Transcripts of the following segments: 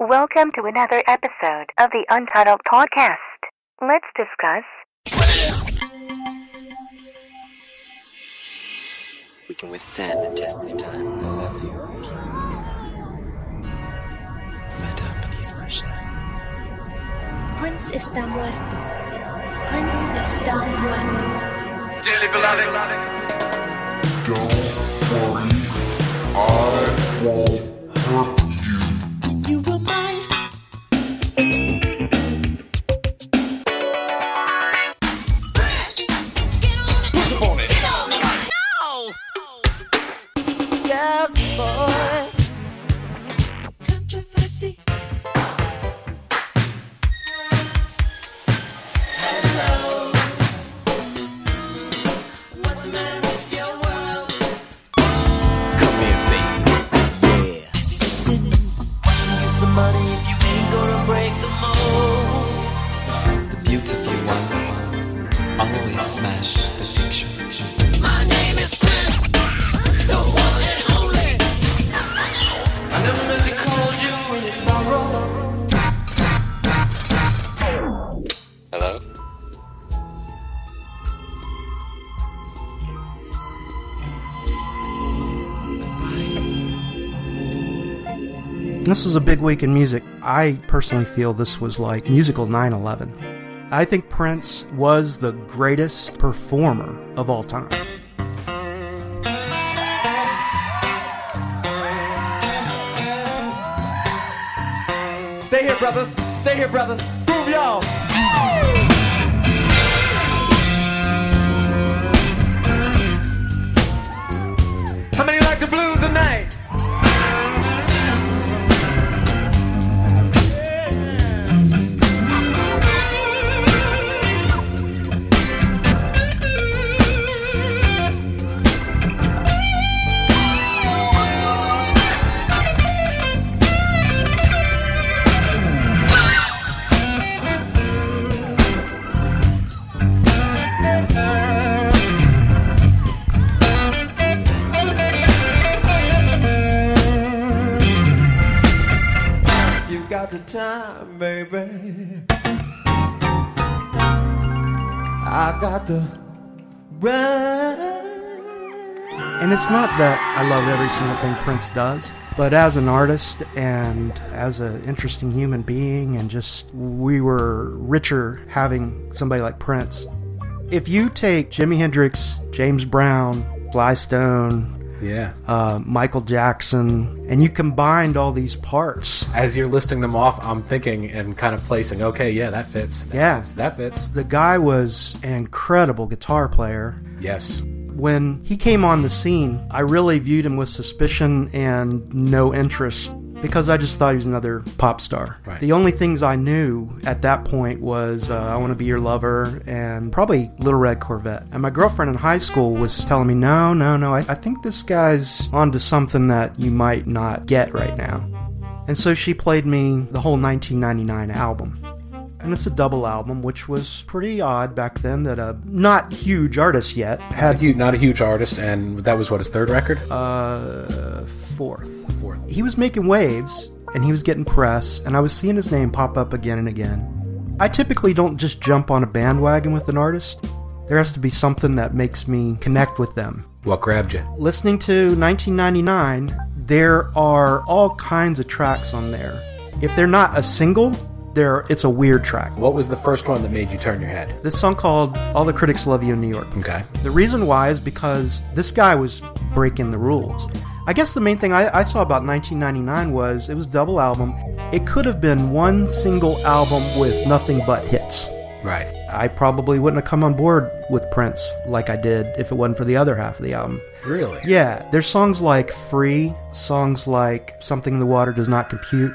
Welcome to another episode of the Untitled Podcast. Let's discuss We can withstand the test of time. I love you. Lie down beneath my shadow. Prince está muerto. Prince está muerto. Dearly beloved, Don't worry, I won't hurt you. This was a big week in music. I personally feel this was like musical 9 11. I think Prince was the greatest performer of all time. Stay here, brothers. Stay here, brothers. It's not that I love every single thing Prince does, but as an artist and as an interesting human being, and just we were richer having somebody like Prince. If you take Jimi Hendrix, James Brown, Sly Stone, Yeah. uh, Michael Jackson, and you combined all these parts, As you're listing them off, I'm thinking and kind of placing, okay, yeah, that fits. That Yeah. Fits, that fits. the guy was an incredible guitar player. Yes. When he came on the scene, I really viewed him with suspicion and no interest because I just thought he was another pop star. Right. The only things I knew at that point was uh, I Want to Be Your Lover and probably Little Red Corvette. And my girlfriend in high school was telling me, no, no, no, I, I think this guy's onto something that you might not get right now. And so she played me the whole 1999 album. And it's a double album, which was pretty odd back then that a not huge artist yet had not a huge artist, and that was what his third record. uh, fourth. Fourth. He was making waves and he was getting press, and I was seeing his name pop up again and again. I typically don't just jump on a bandwagon with an artist. There has to be something that makes me connect with them. What grabbed you? Listening to 1999, there are all kinds of tracks on there. If they're not a single, there it's a weird track. What was the first one that made you turn your head? This song called All the Critics Love You in New York. Okay. The reason why is because this guy was breaking the rules. I guess the main thing I, I saw about 1999 was it was double album. It could have been one single album with nothing but hits. Right. I probably wouldn't have come on board with Prince like I did if it wasn't for the other half of the album. Really? Yeah, there's songs like Free, songs like Something in the Water Does Not Compute.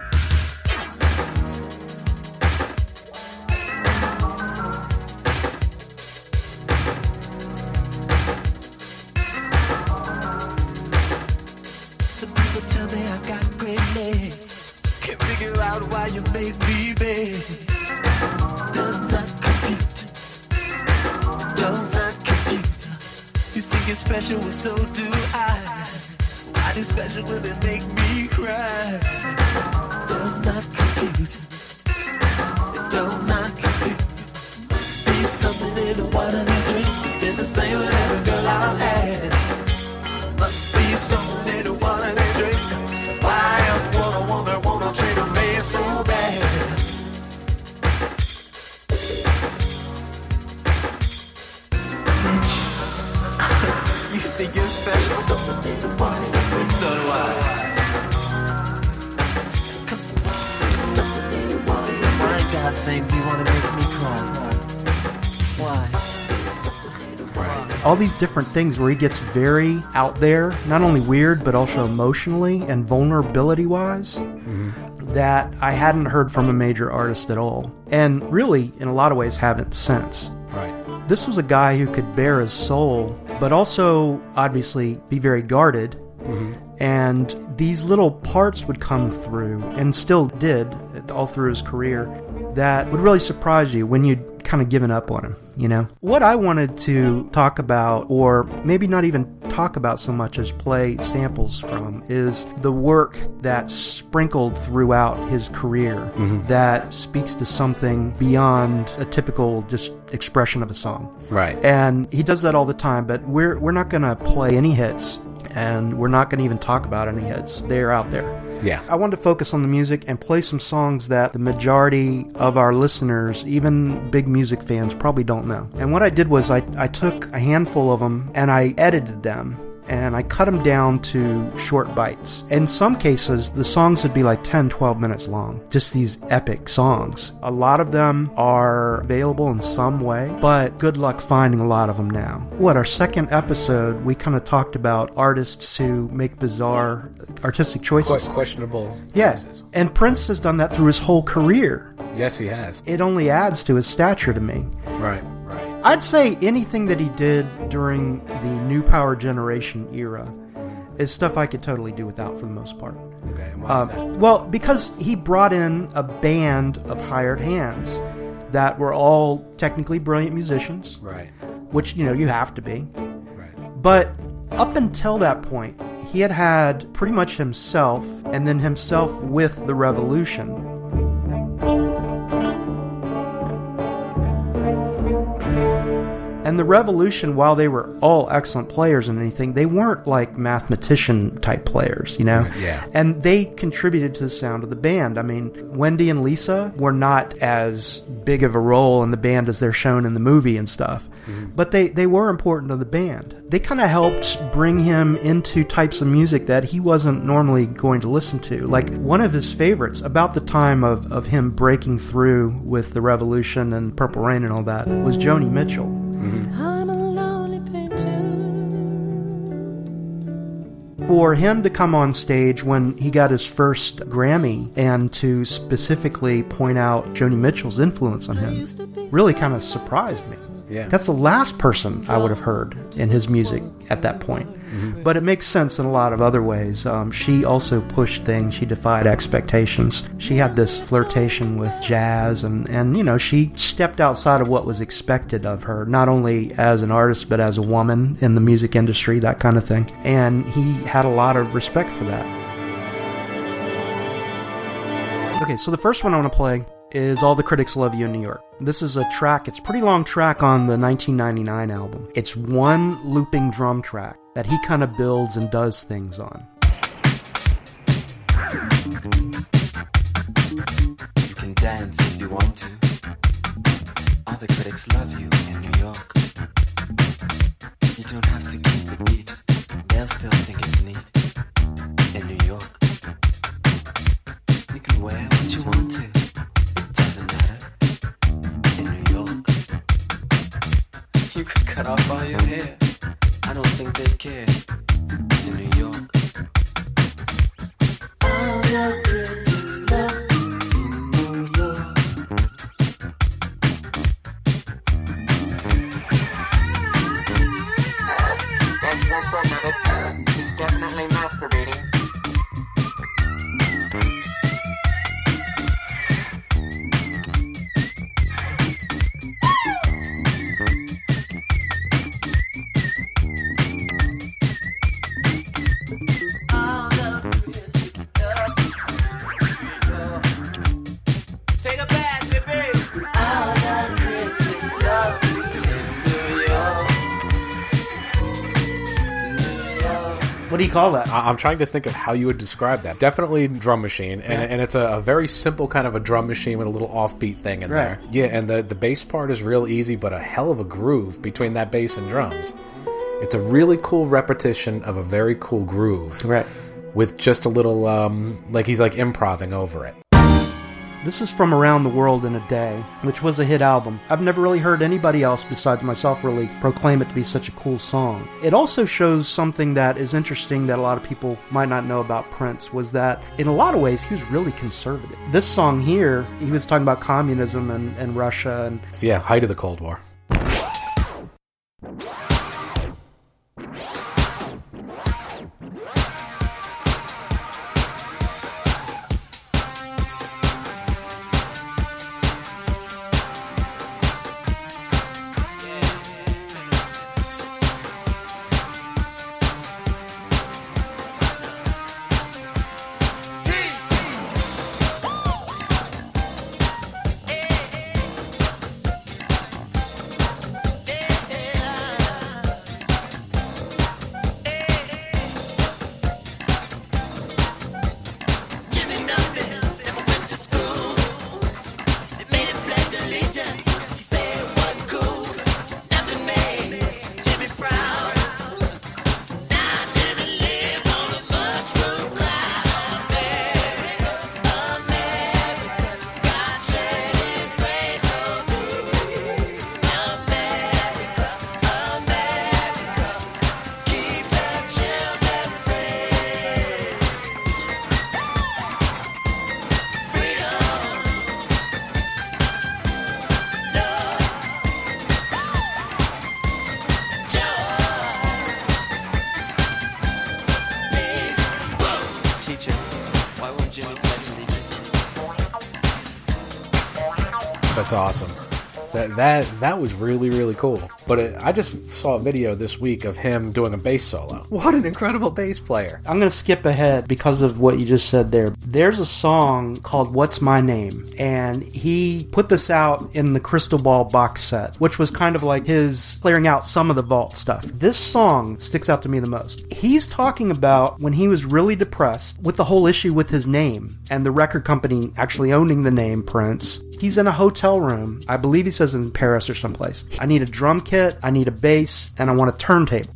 Different things where he gets very out there, not only weird, but also emotionally and vulnerability wise, mm-hmm. that I hadn't heard from a major artist at all. And really, in a lot of ways, haven't since. Right. This was a guy who could bear his soul, but also obviously be very guarded. Mm-hmm. And these little parts would come through, and still did all through his career, that would really surprise you when you'd kind of given up on him, you know? What I wanted to talk about, or maybe not even talk about so much as play samples from, is the work that's sprinkled throughout his career mm-hmm. that speaks to something beyond a typical just expression of a song. Right. And he does that all the time, but we're we're not going to play any hits and we're not going to even talk about any hits. They're out there. Yeah. I wanted to focus on the music and play some songs that the majority of our listeners, even big music fans, probably don't know. And what I did was I, I took a handful of them and I edited them and I cut them down to short bites. In some cases, the songs would be like 10, 12 minutes long. Just these epic songs. A lot of them are available in some way, but good luck finding a lot of them now. What, our second episode, we kind of talked about artists who make bizarre artistic choices. Quite questionable. Yeah, and Prince has done that through his whole career. Yes, he has. It only adds to his stature to me. Right. I'd say anything that he did during the New Power Generation era is stuff I could totally do without for the most part. Okay. and Why is that? Um, well, because he brought in a band of hired hands that were all technically brilliant musicians, Right. which, you know, you have to be. Right. But up until that point, he had had pretty much himself and then himself with the revolution. And the Revolution, while they were all excellent players and anything, they weren't like mathematician type players, you know? Yeah. And they contributed to the sound of the band. I mean, Wendy and Lisa were not as big of a role in the band as they're shown in the movie and stuff. Mm-hmm. But they, they were important to the band. They kind of helped bring him into types of music that he wasn't normally going to listen to. Like one of his favorites, about the time of, of him breaking through with the Revolution and Purple Rain and all that, was Joni Mitchell. I'm a lonely painter. for him to come on stage when he got his first Grammy and to specifically point out Joni Mitchell's influence on him really kind of surprised me. Yeah. That's the last person I would have heard in his music at that point. But it makes sense in a lot of other ways. Um, she also pushed things. She defied expectations. She had this flirtation with jazz, and, and you know, she stepped outside of what was expected of her, not only as an artist, but as a woman in the music industry, that kind of thing. And he had a lot of respect for that. Okay, so the first one I want to play is All the Critics Love You in New York. This is a track, it's a pretty long track on the 1999 album. It's one looping drum track that he kind of builds and does things on. You can dance if you want to. Critics love you in New York. You don't have to keep the beat. They'll still do you call that? I- I'm trying to think of how you would describe that. Definitely drum machine, and, Yeah. and it's a, a very simple kind of a drum machine with a little offbeat thing in Right. there. Yeah, and the the bass part is real easy, but a hell of a groove between that bass and drums. It's a really cool repetition of a very cool groove, Right. with just a little um, like he's like improving over it. This is from Around the World in a Day, which was a hit album. I've never really heard anybody else besides myself really proclaim it to be such a cool song. It also shows something that is interesting that a lot of people might not know about Prince was that in a lot of ways he was really conservative. This song here, he was talking about communism and, and Russia and yeah, height of the Cold War. That's awesome. That that that was really really cool. But it, I just saw a video this week of him doing a bass solo. What an incredible bass player! I'm going to skip ahead because of what you just said there. There's a song called What's My Name, and he put this out in the Crystal Ball box set, which was kind of like his clearing out some of the vault stuff. This song sticks out to me the most. He's talking about when he was really depressed with the whole issue with his name and the record company actually owning the name Prince. He's in a hotel room. I believe he says in Paris or someplace. I need a drum kit, I need a bass, and I want a turntable.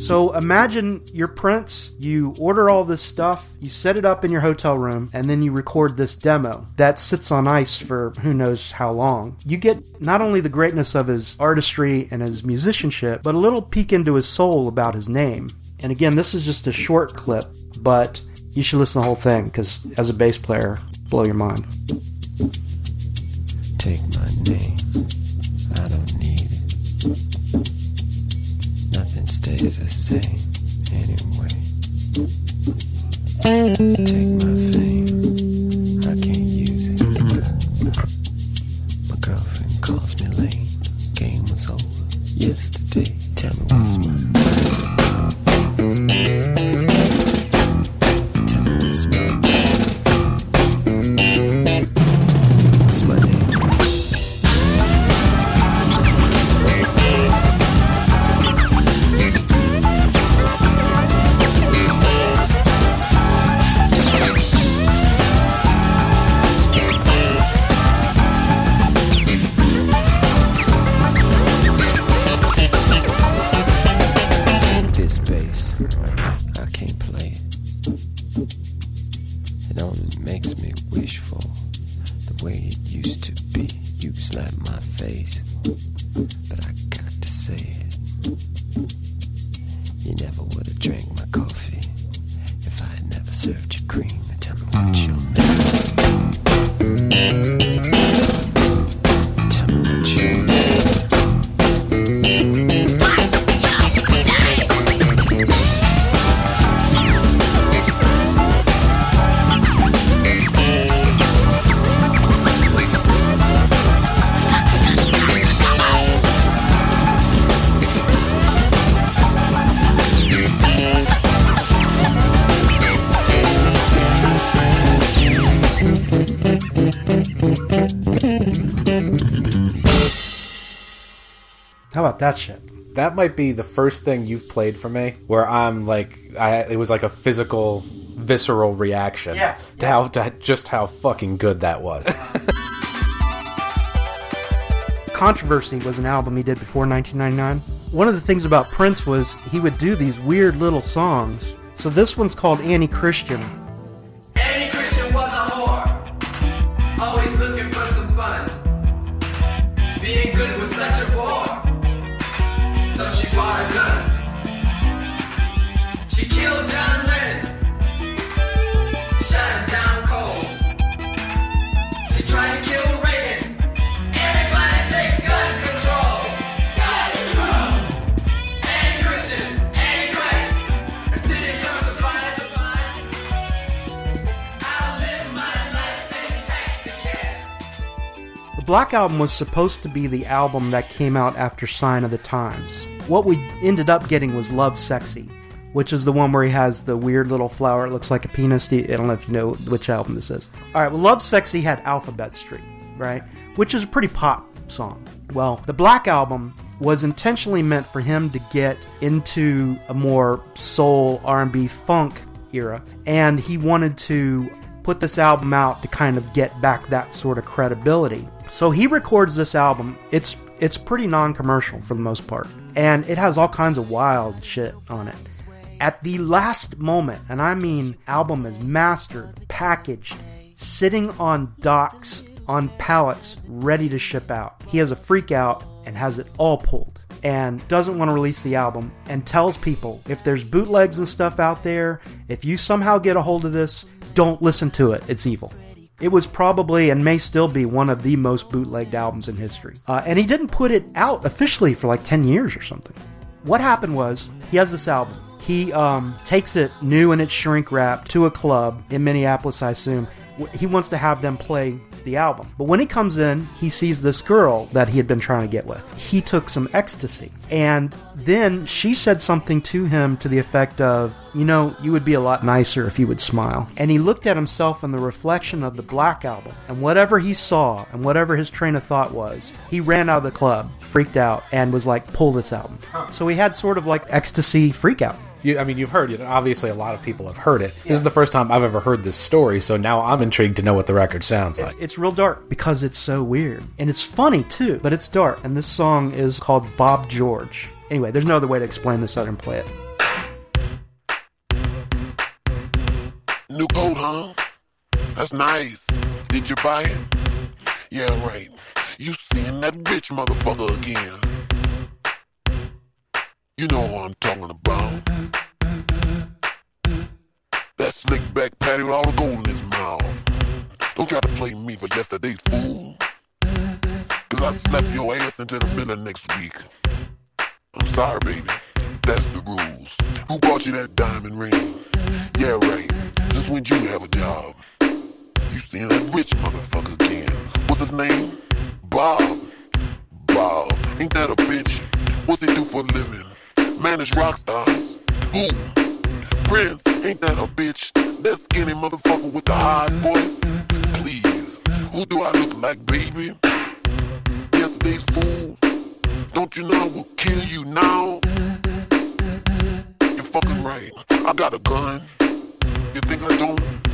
So imagine you're Prince, you order all this stuff, you set it up in your hotel room, and then you record this demo that sits on ice for who knows how long. You get not only the greatness of his artistry and his musicianship, but a little peek into his soul about his name. And again, this is just a short clip, but you should listen to the whole thing because as a bass player, blow your mind. Take my name. I don't need it. Nothing stays the same anyway. Take my fame. I can't use it. My girlfriend calls me late. Game was over yesterday. That might be the first thing you've played for me where I'm like, I it was like a physical, visceral reaction Yeah, to how to just how fucking good that was. Controversy was an album he did before 1999. One of the things about Prince was he would do these weird little songs. So this one's called Annie Christian. Black Album was supposed to be the album that came out after Sign of the Times. What we ended up getting was Lovesexy, which is the one where he has the weird little flower. It looks like a penis. I don't know if you know which album this is. All right, well, Lovesexy had Alphabet Street, right? Which is a pretty pop song. Well, the Black Album was intentionally meant for him to get into a more soul, R&B, funk era, and he wanted to put this album out to kind of get back that sort of credibility. So he records this album. It's it's pretty non-commercial for the most part, and it has all kinds of wild shit on it. At the last moment, and I mean album is mastered, packaged, sitting on docks on pallets ready to ship out. He has a freak out and has it all pulled and doesn't want to release the album and tells people if there's bootlegs and stuff out there, if you somehow get a hold of this, don't listen to it. It's evil. It was probably and may still be one of the most bootlegged albums in history. Uh, and he didn't put it out officially for like 10 years or something. What happened was he has this album. He um, takes it new in its shrink wrap to a club in Minneapolis, I assume. He wants to have them play the album. But when he comes in, he sees this girl that he had been trying to get with. He took some ecstasy. And then she said something to him to the effect of, You know, you would be a lot nicer if you would smile. And he looked at himself in the reflection of the Black Album. And whatever he saw and whatever his train of thought was, he ran out of the club, freaked out, and was like, Pull this album. So he had sort of like ecstasy freak out. You, I mean, you've heard it. Obviously, a lot of people have heard it. This is the first time I've ever heard this story, so now I'm intrigued to know what the record sounds like. It's real dark because it's so weird. And it's funny too, but it's dark. And this song is called Bob George. Anyway, there's no other way to explain this other than play it. New coat, huh? That's nice. Did you buy it? Yeah, right. You seeing that rich motherfucker again. You know what I'm talking about. That slick back patty with all the gold in his mouth. Don't try to play me for yesterday's fool. Cause I slap your ass into the middle next week. I'm sorry, baby. That's the rules. Who bought you that diamond ring? Yeah, right. Since when you have a job? You seen that rich motherfucker again. What's his name? Bob. Bob. Ain't that a bitch? What's he do for a living? Manage rock stars. Who? Prince. Ain't that a bitch? That skinny motherfucker with the high voice? Please. Who do I look like, baby? Yesterday's fool. Don't you know I will kill you now? You're fucking right. I got a gun. You think I don't?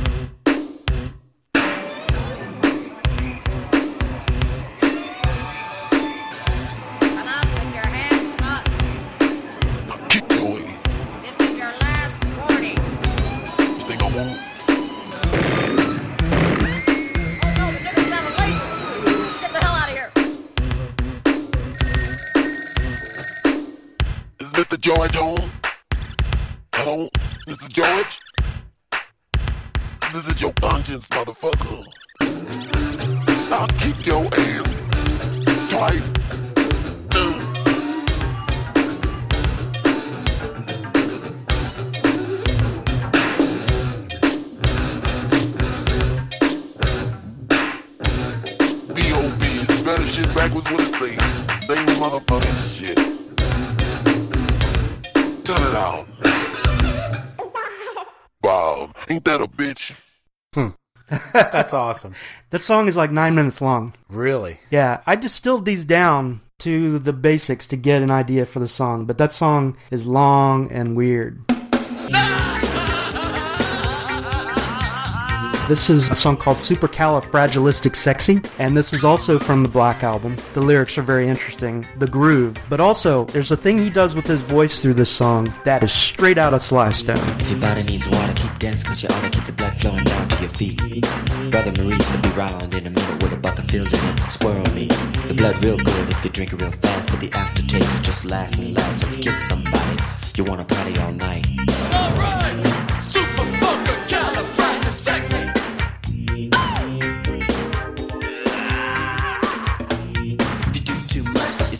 Mr. George home? Hello? Mr. George? This is your conscience, motherfucker. I'll kick your ass. Twice. Uh. B.O.B. is better shit backwards with a C. Same motherfucking shit. Turn it out. Bob, ain't that a bitch? Hmm. That's awesome. That song is like nine minutes long. Really? Yeah, I distilled these down to the basics to get an idea for the song, but that song is long and weird. This is a song called Supercalifragilistic Sexy, and this is also from the Black Album. The lyrics are very interesting, the groove, but also there's a thing he does with his voice through this song that is straight out of Sly Stone. If your body needs water, keep dancing cause you ought to keep the blood flowing down to your feet. Brother Maurice will be round in a minute with a bucket filled in it. Squirrel meat. The blood real good if you drink it real fast, but the aftertaste just lasts and lasts. So if you kiss somebody, you wanna party all night. Alright!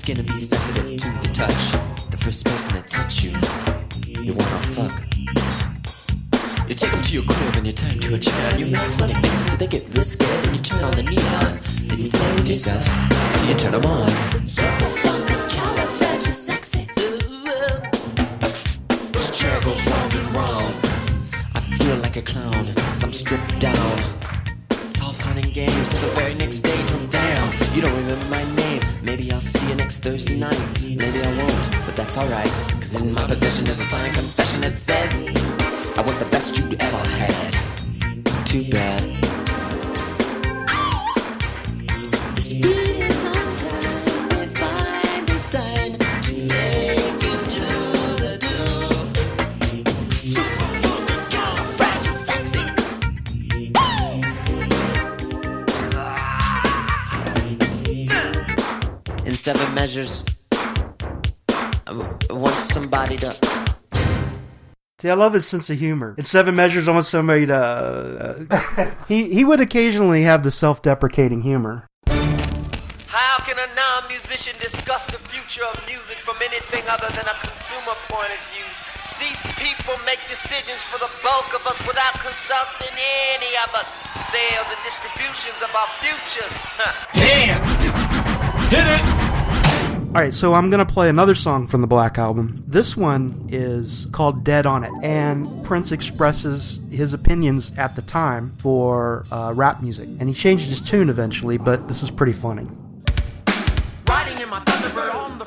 Will be sensitive to the touch. The first person that touch you, you wanna fuck. You take them to your crib and you turn to a chair you make funny faces till they get real scared. Then you turn on the neon, then you play with yourself till you turn them on. Goes round and round. I feel like a clown, cause I'm stripped down. And games till the very next day till damn. You don't remember my name. Maybe I'll see you next Thursday night. Maybe I won't, but that's alright. Cause in my possession is a signed confession that says I was the best you ever had. Too bad. The speed is seven measures, I w- I want somebody to. See, I love his sense of humor. In Seven Measures, I want somebody to. Uh, he he would occasionally have the self-deprecating humor. How can a non-musician discuss the future of music from anything other than a consumer point of view? These people make decisions for the bulk of us without consulting any of us. Sales and distributions of our futures. Huh. Damn! Hit it! All right, so I'm gonna play another song from the Black Album. This one is called "Dead on It," and Prince expresses his opinions at the time for uh, rap music, and he changed his tune eventually. But this is pretty funny. Riding in my Thunderbird on the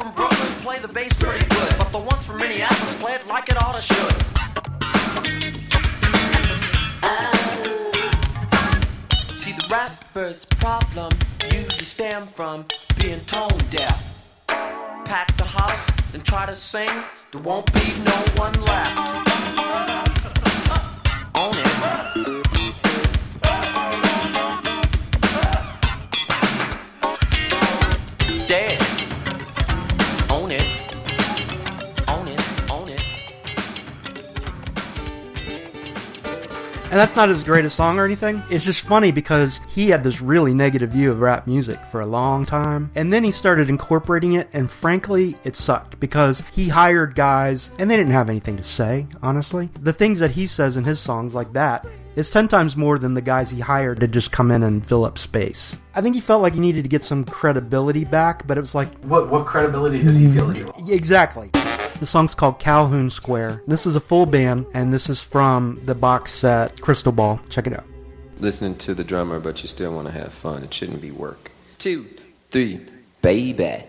from Brooklyn play the bass pretty good, but the ones from Minneapolis play it like it oughta should. See, the rapper's problem usually stem from being tone deaf. Pack the house, then try to sing, there won't be no one left. And that's not his greatest song or anything. It's just funny because he had this really negative view of rap music for a long time. And then he started incorporating it, and frankly, it sucked because he hired guys and they didn't have anything to say, honestly. The things that he says in his songs, like that, is 10 times more than the guys he hired to just come in and fill up space. I think he felt like he needed to get some credibility back, but it was like. What what credibility did he feel he? Exactly. The song's called Calhoun Square. This is a full band, and this is from the box set Crystal Ball. Check it out. Listening to the drummer, but you still want to have fun. It shouldn't be work. Two, three, baby.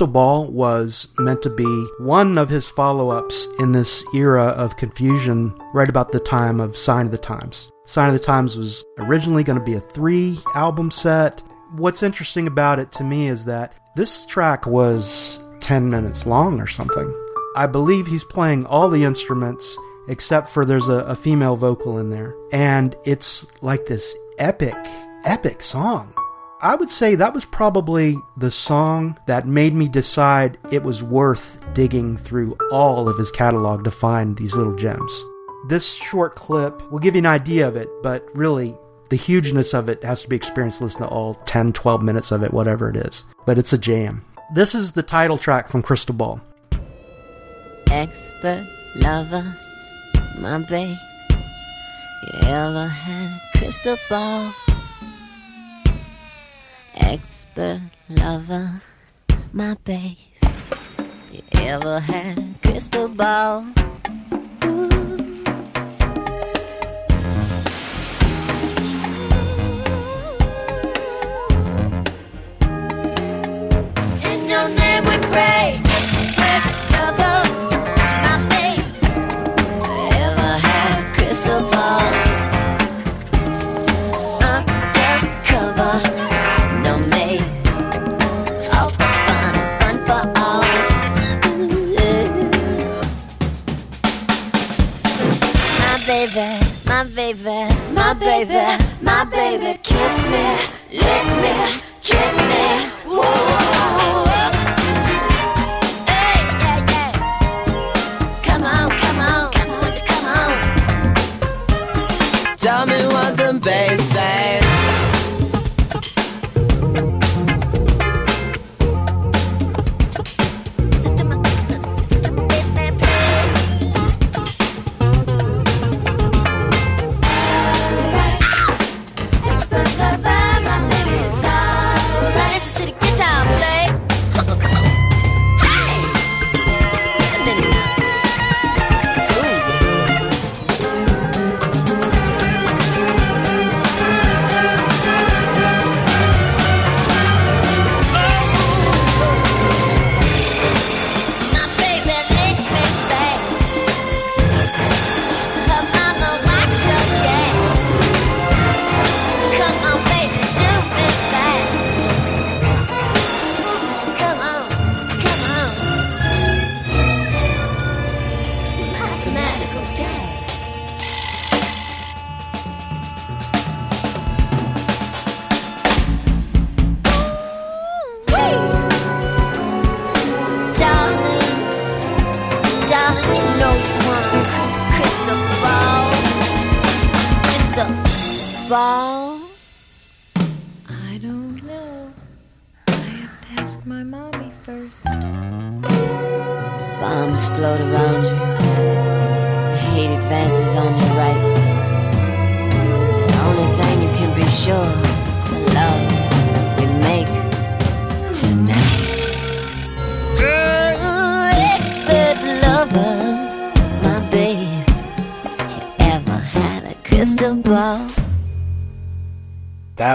Crystal Ball was meant to be one of his follow ups in this era of confusion right about the time of Sign of the Times. Sign of the Times was originally going to be a three album set. What's interesting about it to me is that this track was 10 minutes long or something. I believe he's playing all the instruments except for there's a, a female vocal in there. And it's like this epic, epic song. I would say that was probably the song that made me decide it was worth digging through all of his catalog to find these little gems. This short clip will give you an idea of it, but really, the hugeness of it has to be experienced listening to all 10, 12 minutes of it, whatever it is. But it's a jam. This is the title track from Crystal Ball. Expert lover, my babe. You ever had a crystal ball? Expert lover, my babe. You ever had a crystal ball? Ooh. In your name we pray. Baby, my baby, kiss me, lick me,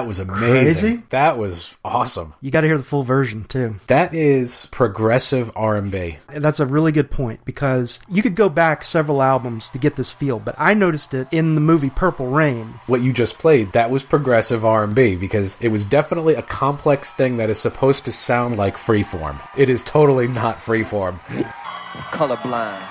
That was amazing. Crazy? That was awesome. You got to hear the full version too. That is progressive R&B. And that's a really good point because you could go back several albums to get this feel, but I noticed it in the movie Purple Rain. What you just played, that was progressive R&B because it was definitely a complex thing that is supposed to sound like freeform. It is totally not freeform. Colorblind.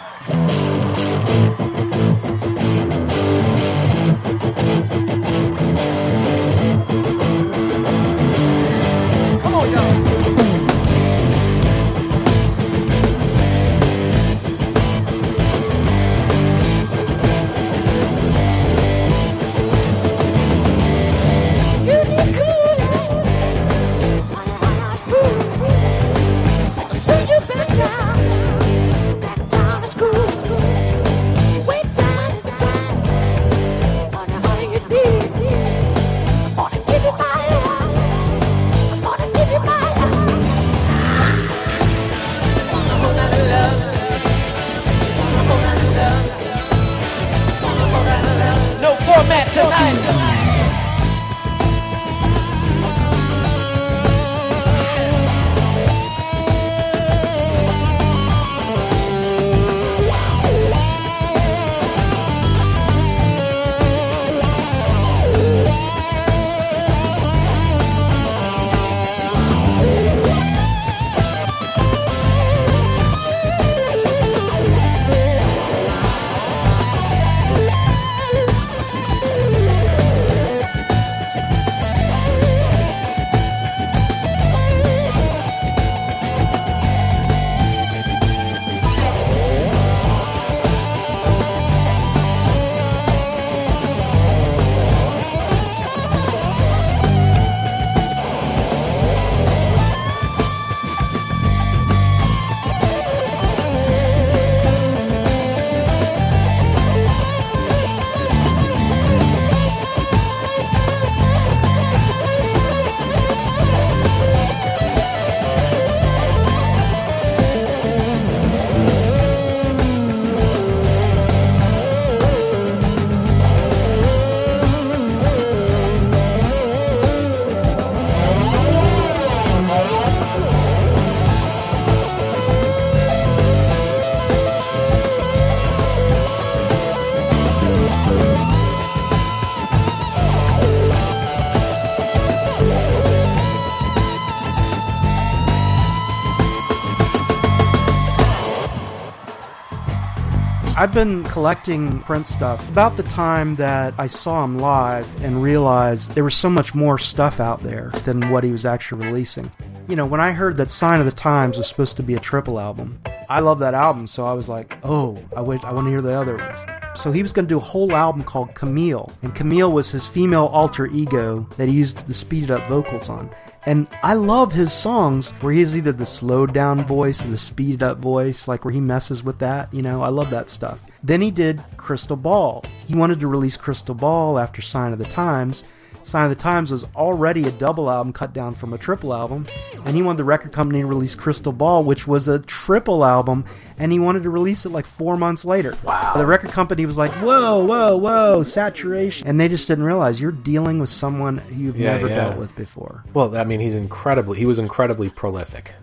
I've been collecting print stuff about the time that I saw him live and realized there was so much more stuff out there than what he was actually releasing. You know, when I heard that Sign of the Times was supposed to be a triple album, I love that album, so I was like, oh, I, wish, I want to hear the other ones. So he was going to do a whole album called Camille, and Camille was his female alter ego that he used the speeded up vocals on. And I love his songs where he's either the slowed down voice or the speeded up voice, like where he messes with that. You know, I love that stuff. Then he did Crystal Ball. He wanted to release Crystal Ball after Sign of the Times. Sign of the Times was already a double album cut down from a triple album, and he wanted the record company to release Crystal Ball, which was a triple album, and he wanted to release it like four months later. Wow. The record company was like, whoa, whoa, whoa, saturation. And they just didn't realize you're dealing with someone you've Yeah, never yeah. dealt with before. Well, I mean, he's incredibly. He was incredibly prolific.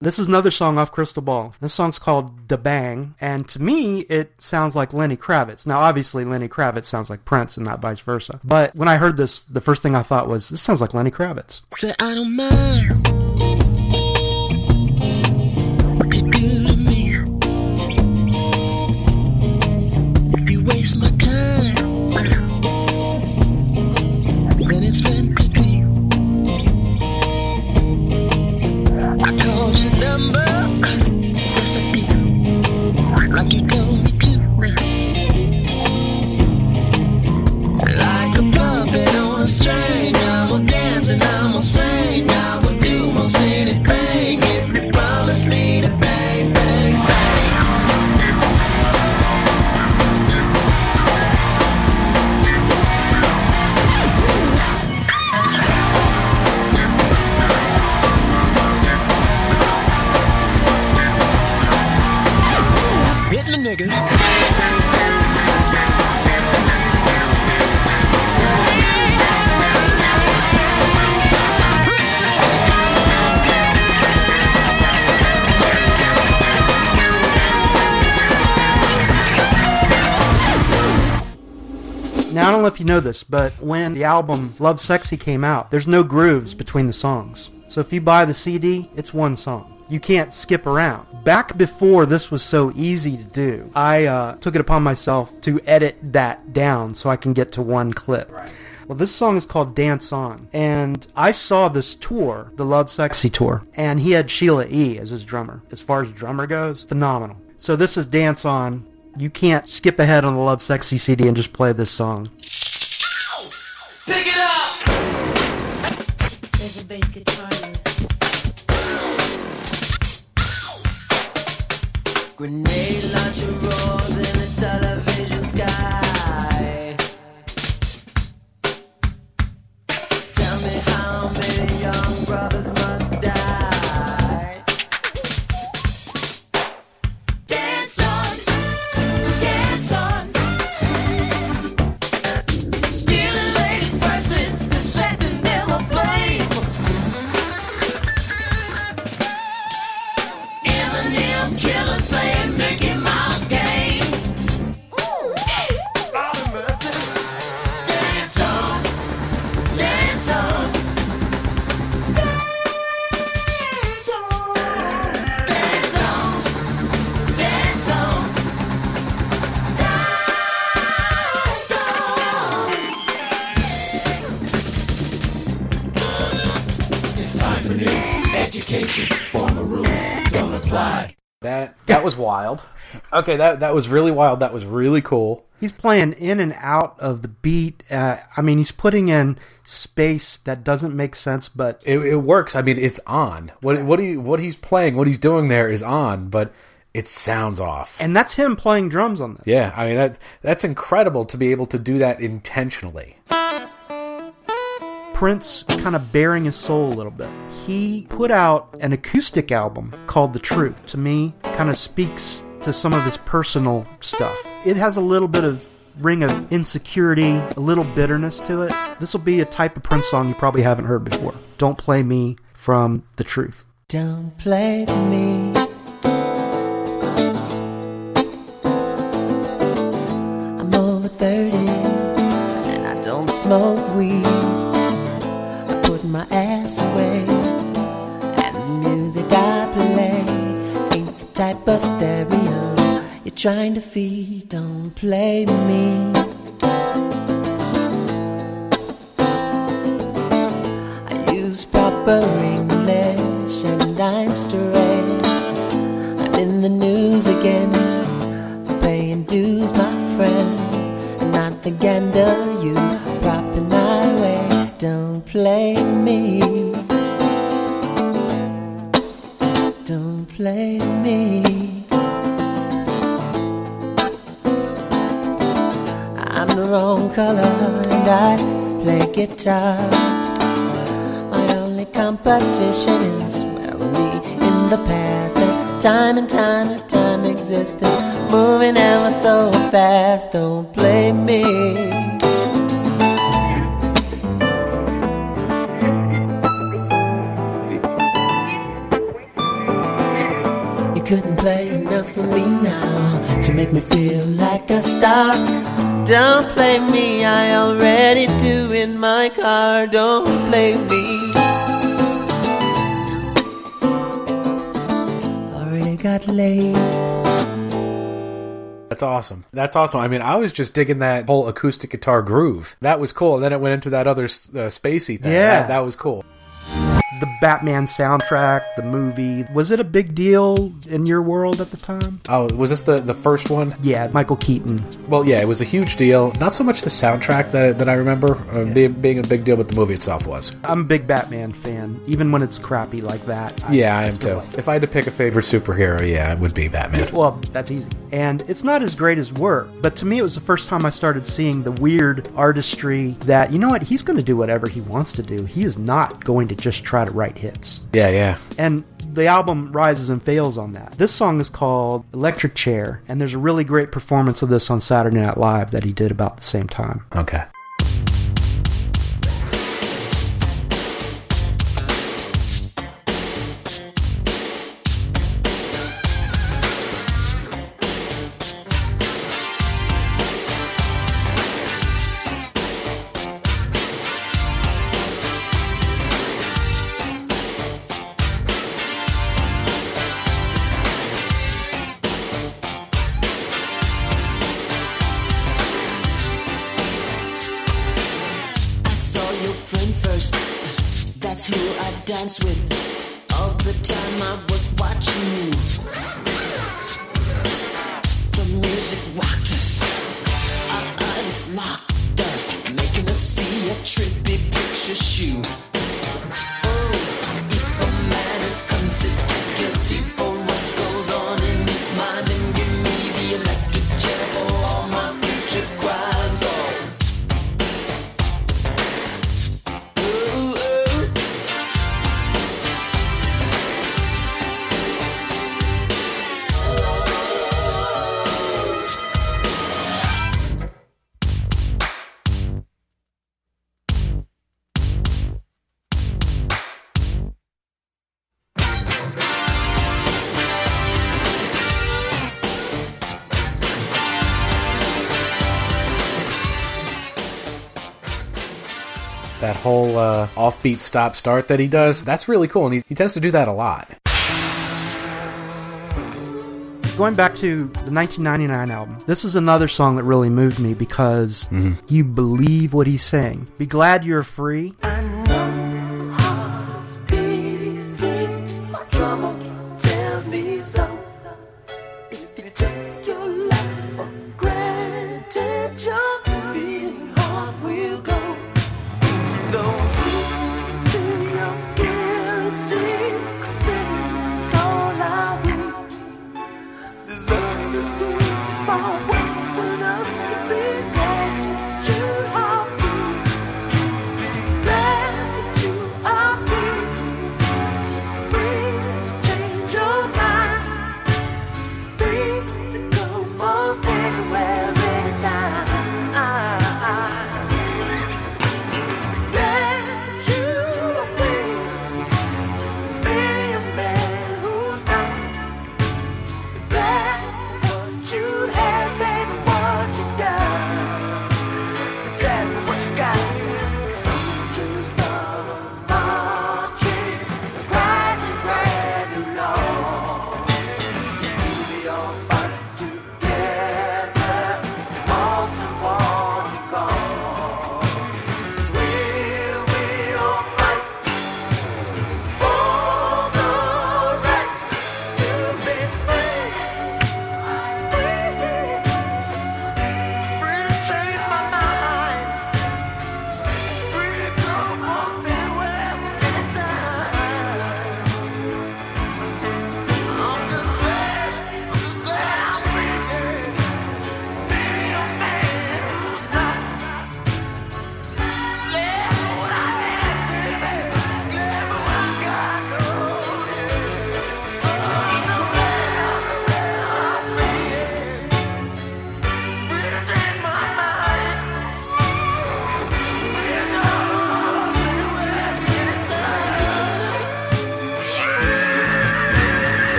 This is another song off Crystal Ball. This song's called Da Bang, and to me, it sounds like Lenny Kravitz. Now, obviously, Lenny Kravitz sounds like Prince and not vice versa. But when I heard this, the first thing I thought was, this sounds like Lenny Kravitz. Say I don't mind dance and I know if you know this, but when the album Lovesexy came out, there's no grooves between the songs. So if you buy the CD, it's one song. You can't skip around. Back before this was so easy to do, I uh, took it upon myself to edit that down so I can get to one clip. Well, this song is called Dance On, and I saw this tour, the Lovesexy tour, and he had Sheila E. as his drummer. As far as drummer goes, phenomenal. So this is Dance On. You can't skip ahead on the Lovesexy CD and just play this song. Pick it up! There's a bass guitar Grenade launcher roars in the television Okay, that that was really wild. That was really cool. He's playing in and out of the beat. Uh, I mean, he's putting in space that doesn't make sense, but It, it works. I mean, it's on. What what he what he's playing, what he's doing there is on, but it sounds off. and that's him playing drums on this. Yeah, I mean that that's incredible to be able to do that intentionally. Prince kind of bearing his soul a little bit. He put out an acoustic album called The Truth. To me, kind of speaks to some of his personal stuff. It has a little bit of ring of insecurity, a little bitterness to it. This will be a type of Prince song you probably haven't heard before. Don't Play Me from The Truth. Don't play me. I'm over 30 and I don't smoke weed. I put my ass away and the music I play ain't the type of stereo trying to feed. Don't play me. I use proper English and I'm straight. I'm in the news again for paying dues, my friend. And not the gander you propping my way. Don't play me. Don't play me. Color and I play guitar. My only competition is well me in the past. And time and time if time existed, moving ever so fast. Don't play me. You couldn't play enough for me now to make me feel like a star. Don't play me, I already do in my car. Don't play me. Already got laid. That's awesome. That's awesome. I mean, I was just digging that whole acoustic guitar groove. That was cool. And then it went into that other uh, spacey thing. Yeah. That, that was cool. The Batman soundtrack, the movie, was it a big deal in your world at the time? Oh, was this the, the first one? Yeah, Michael Keaton. Well, yeah, it was a huge deal. Not so much the soundtrack that, that I remember uh, being, being a big deal, but the movie itself was. I'm a big Batman fan, even when it's crappy like that. yeah, I am too. like. If I had to pick a favorite superhero, yeah, it would be Batman. Well, that's easy. And it's not as great as work, but to me, it was the first time I started seeing the weird artistry that, you know what, he's going to do whatever he wants to do. He is not going to just try to write hits. Yeah, yeah. And the album rises and fails on that. This song is called Electric Chair, and there's a really great performance of this on Saturday Night Live that he did about the same time. Okay. That's who I dance with. All the time I was watching you. The music rocked us. Our eyes locked us, making us see a trippy picture shoe. Offbeat stop start that he does, that's really cool. And he, he tends to do that a lot. Going back to the 1999 album, this is another song that really moved me because mm-hmm. you believe what he's saying. Be glad you're free. My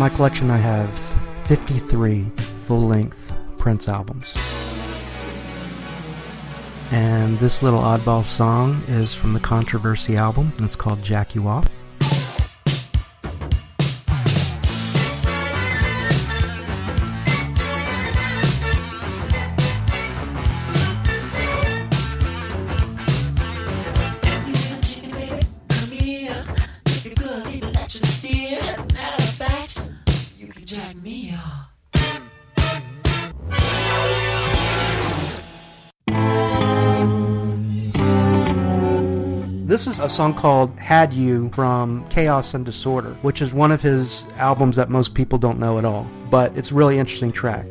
my collection, I have 53 full length Prince albums. And this little oddball song is from the Controversy album, and it's called Jack U Off. This is a song called Had U from Chaos and Disorder, which is one of his albums that most people don't know at all. But it's a really interesting track.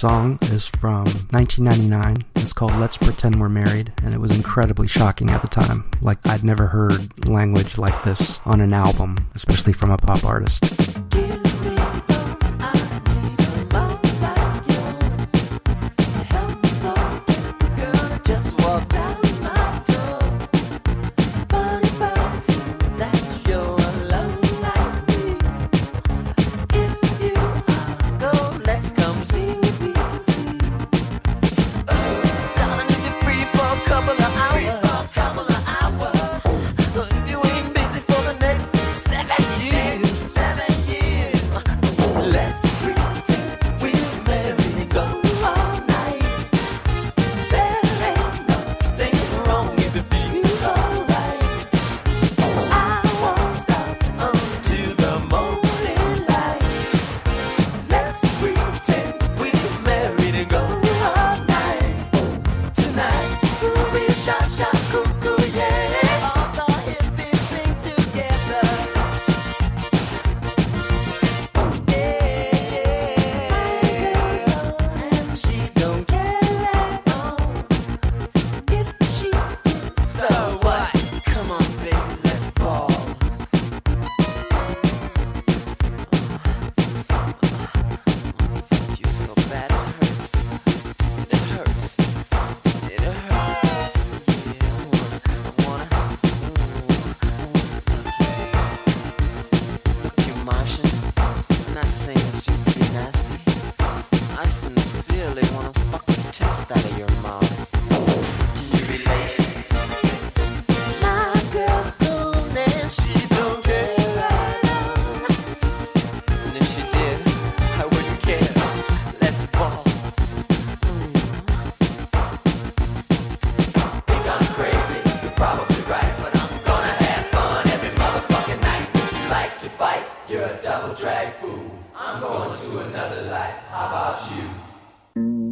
song is from 1999. It's called Let's Pretend We're Married, and it was incredibly shocking at the time. Like, I'd never heard language like this on an album, especially from a pop artist.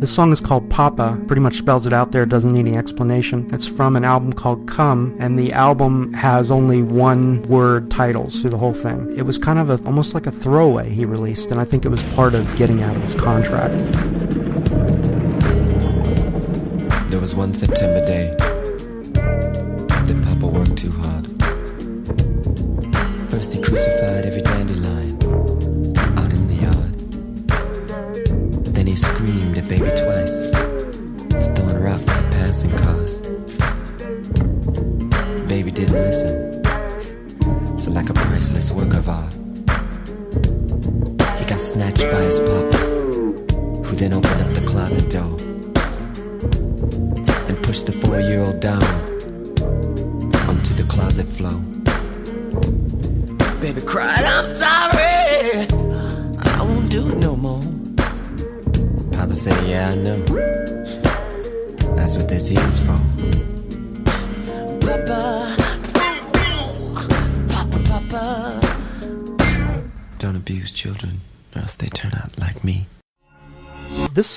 song is called Papa, pretty much spells it out there, doesn't need any explanation. It's from an album called Come, and the album has only one word titles through the whole thing. It was kind of a, almost like a throwaway he released, and I think it was part of getting out of his contract. There was one September day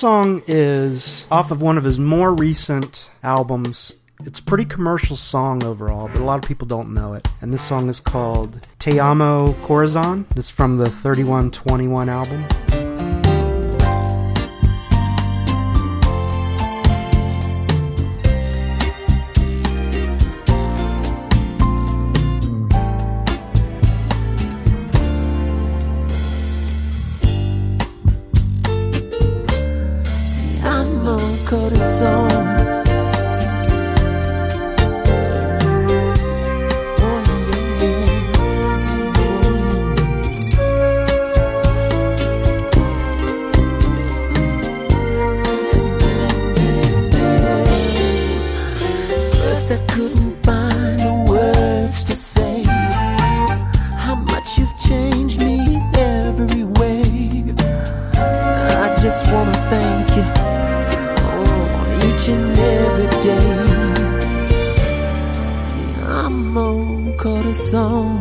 song is off of one of his more recent albums. It's a pretty commercial song overall, but a lot of people don't know it. And this song is called Te Amo Corazón. It's from the 3121 album. Every day. Corazón.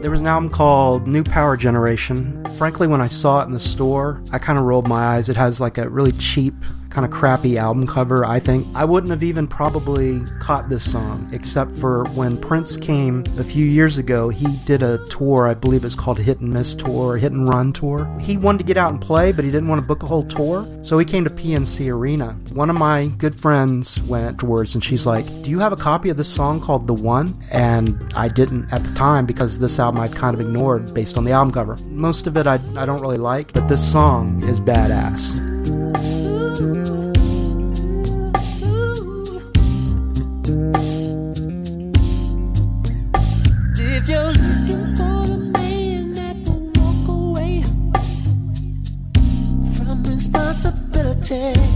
There was an album called New Power Generation. Frankly, when I saw it in the store, I kind of rolled my eyes. It has like a really cheap, kind of crappy album cover, I think. I wouldn't have even probably caught this song, except for when Prince came a few years ago, he did a tour, I believe it's called Hit and Miss Tour, Hit and Run Tour. He wanted to get out and play, but he didn't want to book a whole tour, so he came to PNC Arena. One of my good friends went afterwards and she's like, Do you have a copy of this song called The One? And I didn't at the time because this album I'd kind of ignored based on the album cover. Most of it I, I don't really like, but this song is badass. Responsibility,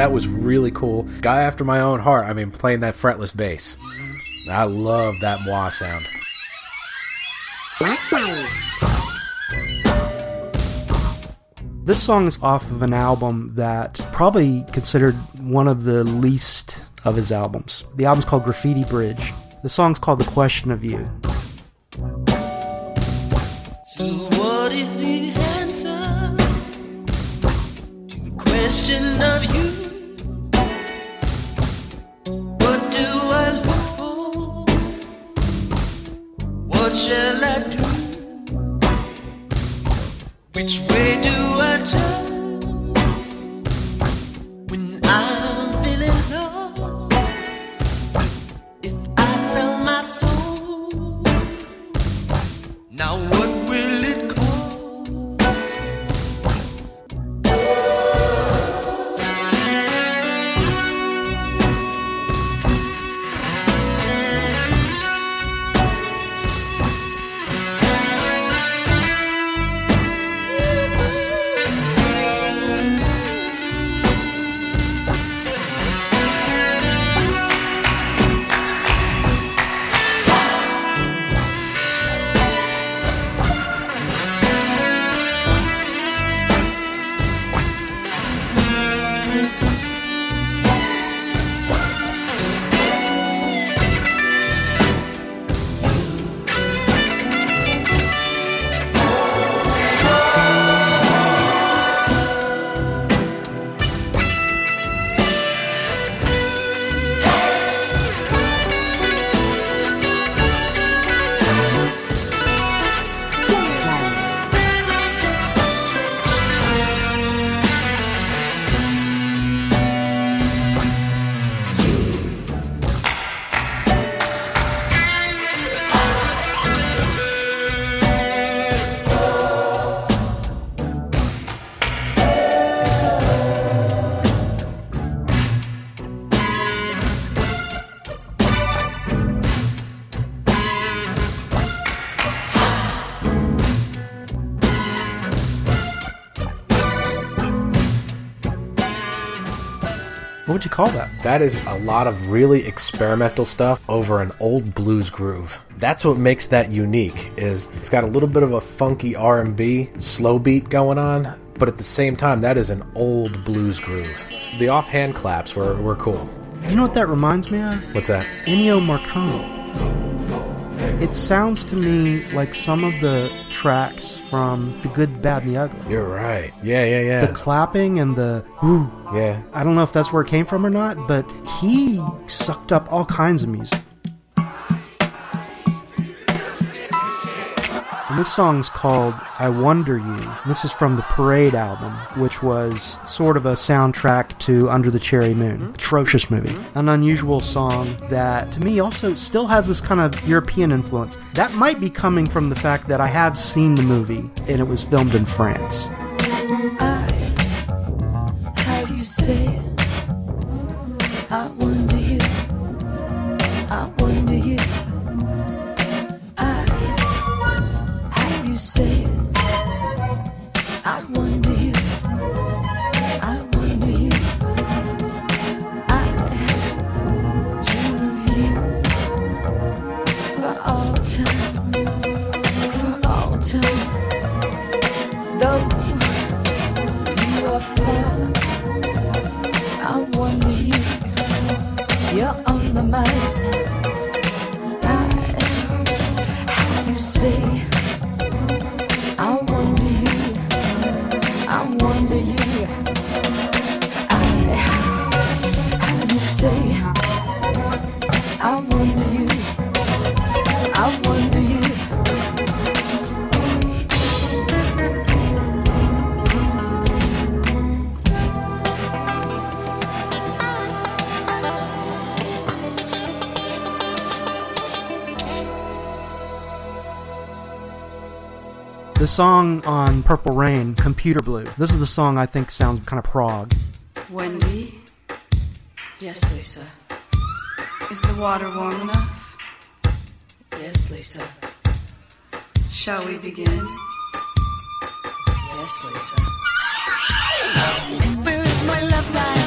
that a lot. That was really cool. Guy after my own heart. I mean, playing that fretless bass. I love that wah sound. This song is off of an album that probably considered one of the least of his albums. The album's called Graffiti Bridge. The song's called The Question of U. So what is the answer to the question of you? What shall I do? Which way do I turn call that? That is a lot of really experimental stuff over an old blues groove. That's what makes that unique. Is it's got a little bit of a funky R&B slow beat going on, but at the same time that is an old blues groove. The offhand claps were, were cool. You know what that reminds me of? What's that? Ennio Morricone. It sounds to me like some of the tracks from The Good, Bad, and the Ugly. You're right. Yeah, yeah, yeah. The clapping and the whoo. Yeah. I don't know if that's where it came from or not, but he sucked up all kinds of music. And this song's called I Wonder U. This is from the Parade album, which was sort of a soundtrack to Under the Cherry Moon. Mm-hmm. Atrocious movie. Mm-hmm. An unusual song that, to me, also still has this kind of European influence. That might be coming from the fact that I have seen the movie and it was filmed in France. I, how do you say it? Say song on Purple Rain, Computer Blue. This is the song I think sounds kind of prog. Wendy? Yes, Lisa. Is the water warm enough? Yes, Lisa. Shall we begin? Yes, Lisa. Where is my love life?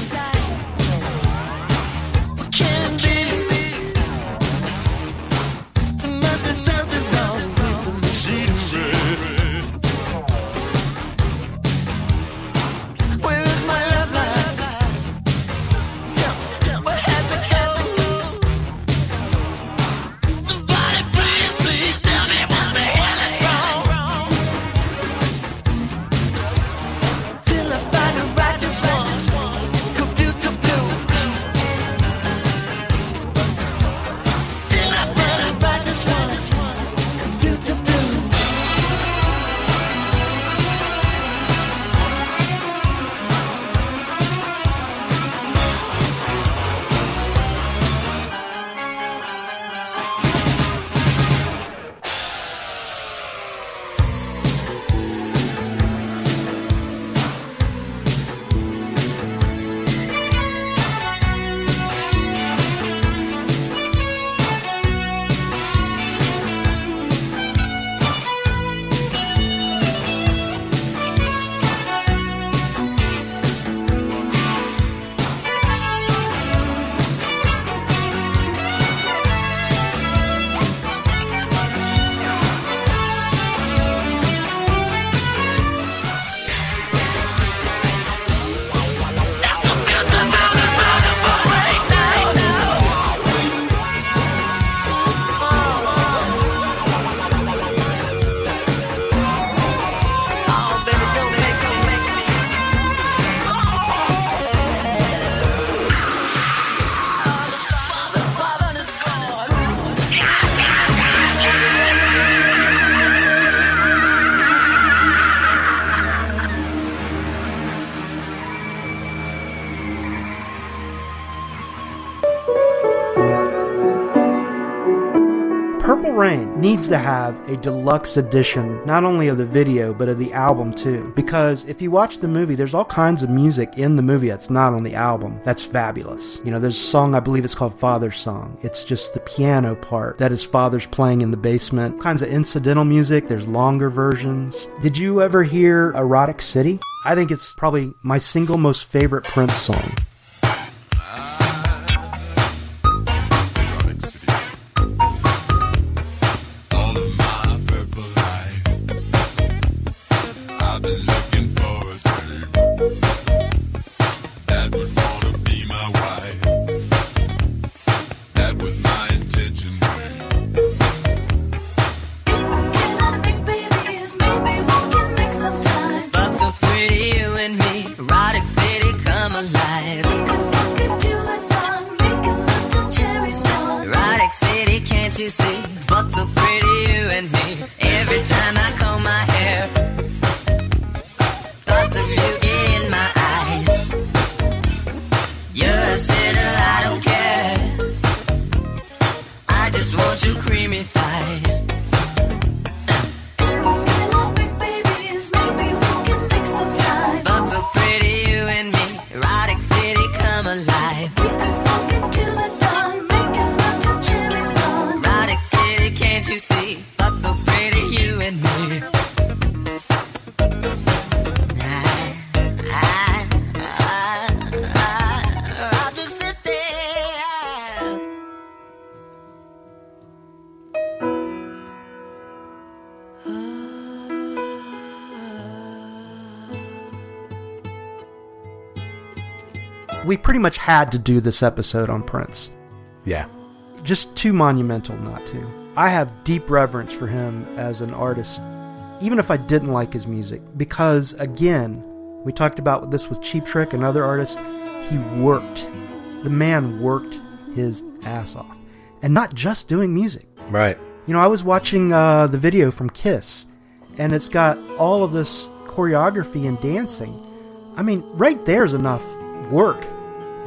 Needs to have a deluxe edition, not only of the video, but of the album too. Because if you watch the movie, there's all kinds of music in the movie that's not on the album. That's fabulous. You know, there's a song, I believe it's called Father's Song. It's just the piano part that his father's playing in the basement. Kinds of incidental music. There's longer versions. Did you ever hear Erotic City? I think it's probably my single most favorite Prince song. Much had to do this episode on Prince. Yeah. Just too monumental not to. I have deep reverence for him as an artist, even if I didn't like his music, because again, we talked about this with Cheap Trick and other artists. He worked. The man worked his ass off. And not just doing music. Right. You know, I was watching uh, the video from Kiss, and it's got all of this choreography and dancing. I mean, right there's enough work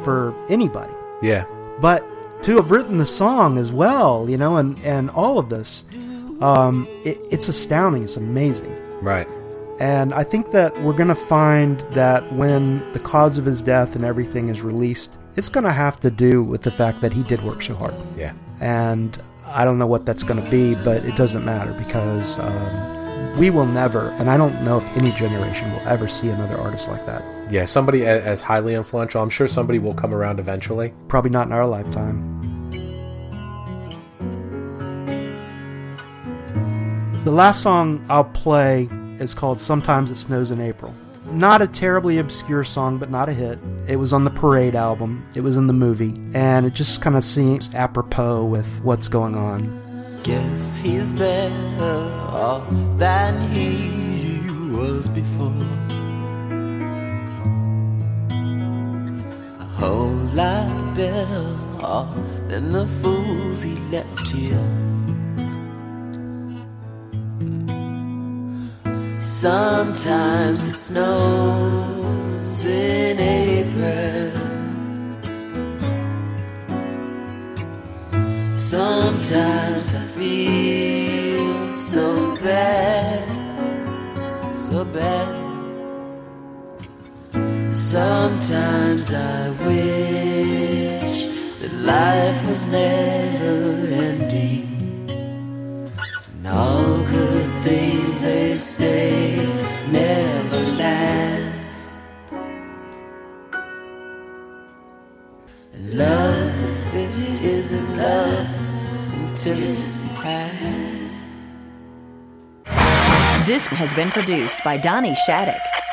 for anybody. Yeah. But to have written the song as well, you know, and, and all of this, um, it, it's astounding. It's amazing. Right. And I think that we're going to find that when the cause of his death and everything is released, it's going to have to do with the fact that he did work so hard. Yeah. And I don't know what that's going to be, but it doesn't matter because um, we will never, and I don't know if any generation will ever see another artist like that. Yeah, somebody as highly influential. I'm sure somebody will come around eventually. Probably not in our lifetime. The last song I'll play is called Sometimes It Snows in April. Not a terribly obscure song, but not a hit. It was on the Parade album, it was in the movie, and it just kind of seems apropos with what's going on. Guess he's better off than he was before. Whole lot better off than the fools he left here. Sometimes it snows in April. Sometimes I feel so bad, so bad. Sometimes I wish that life was never ending. And all good things they say never last. And love, isn't love until it's had. This has been produced by Donnie Shattuck.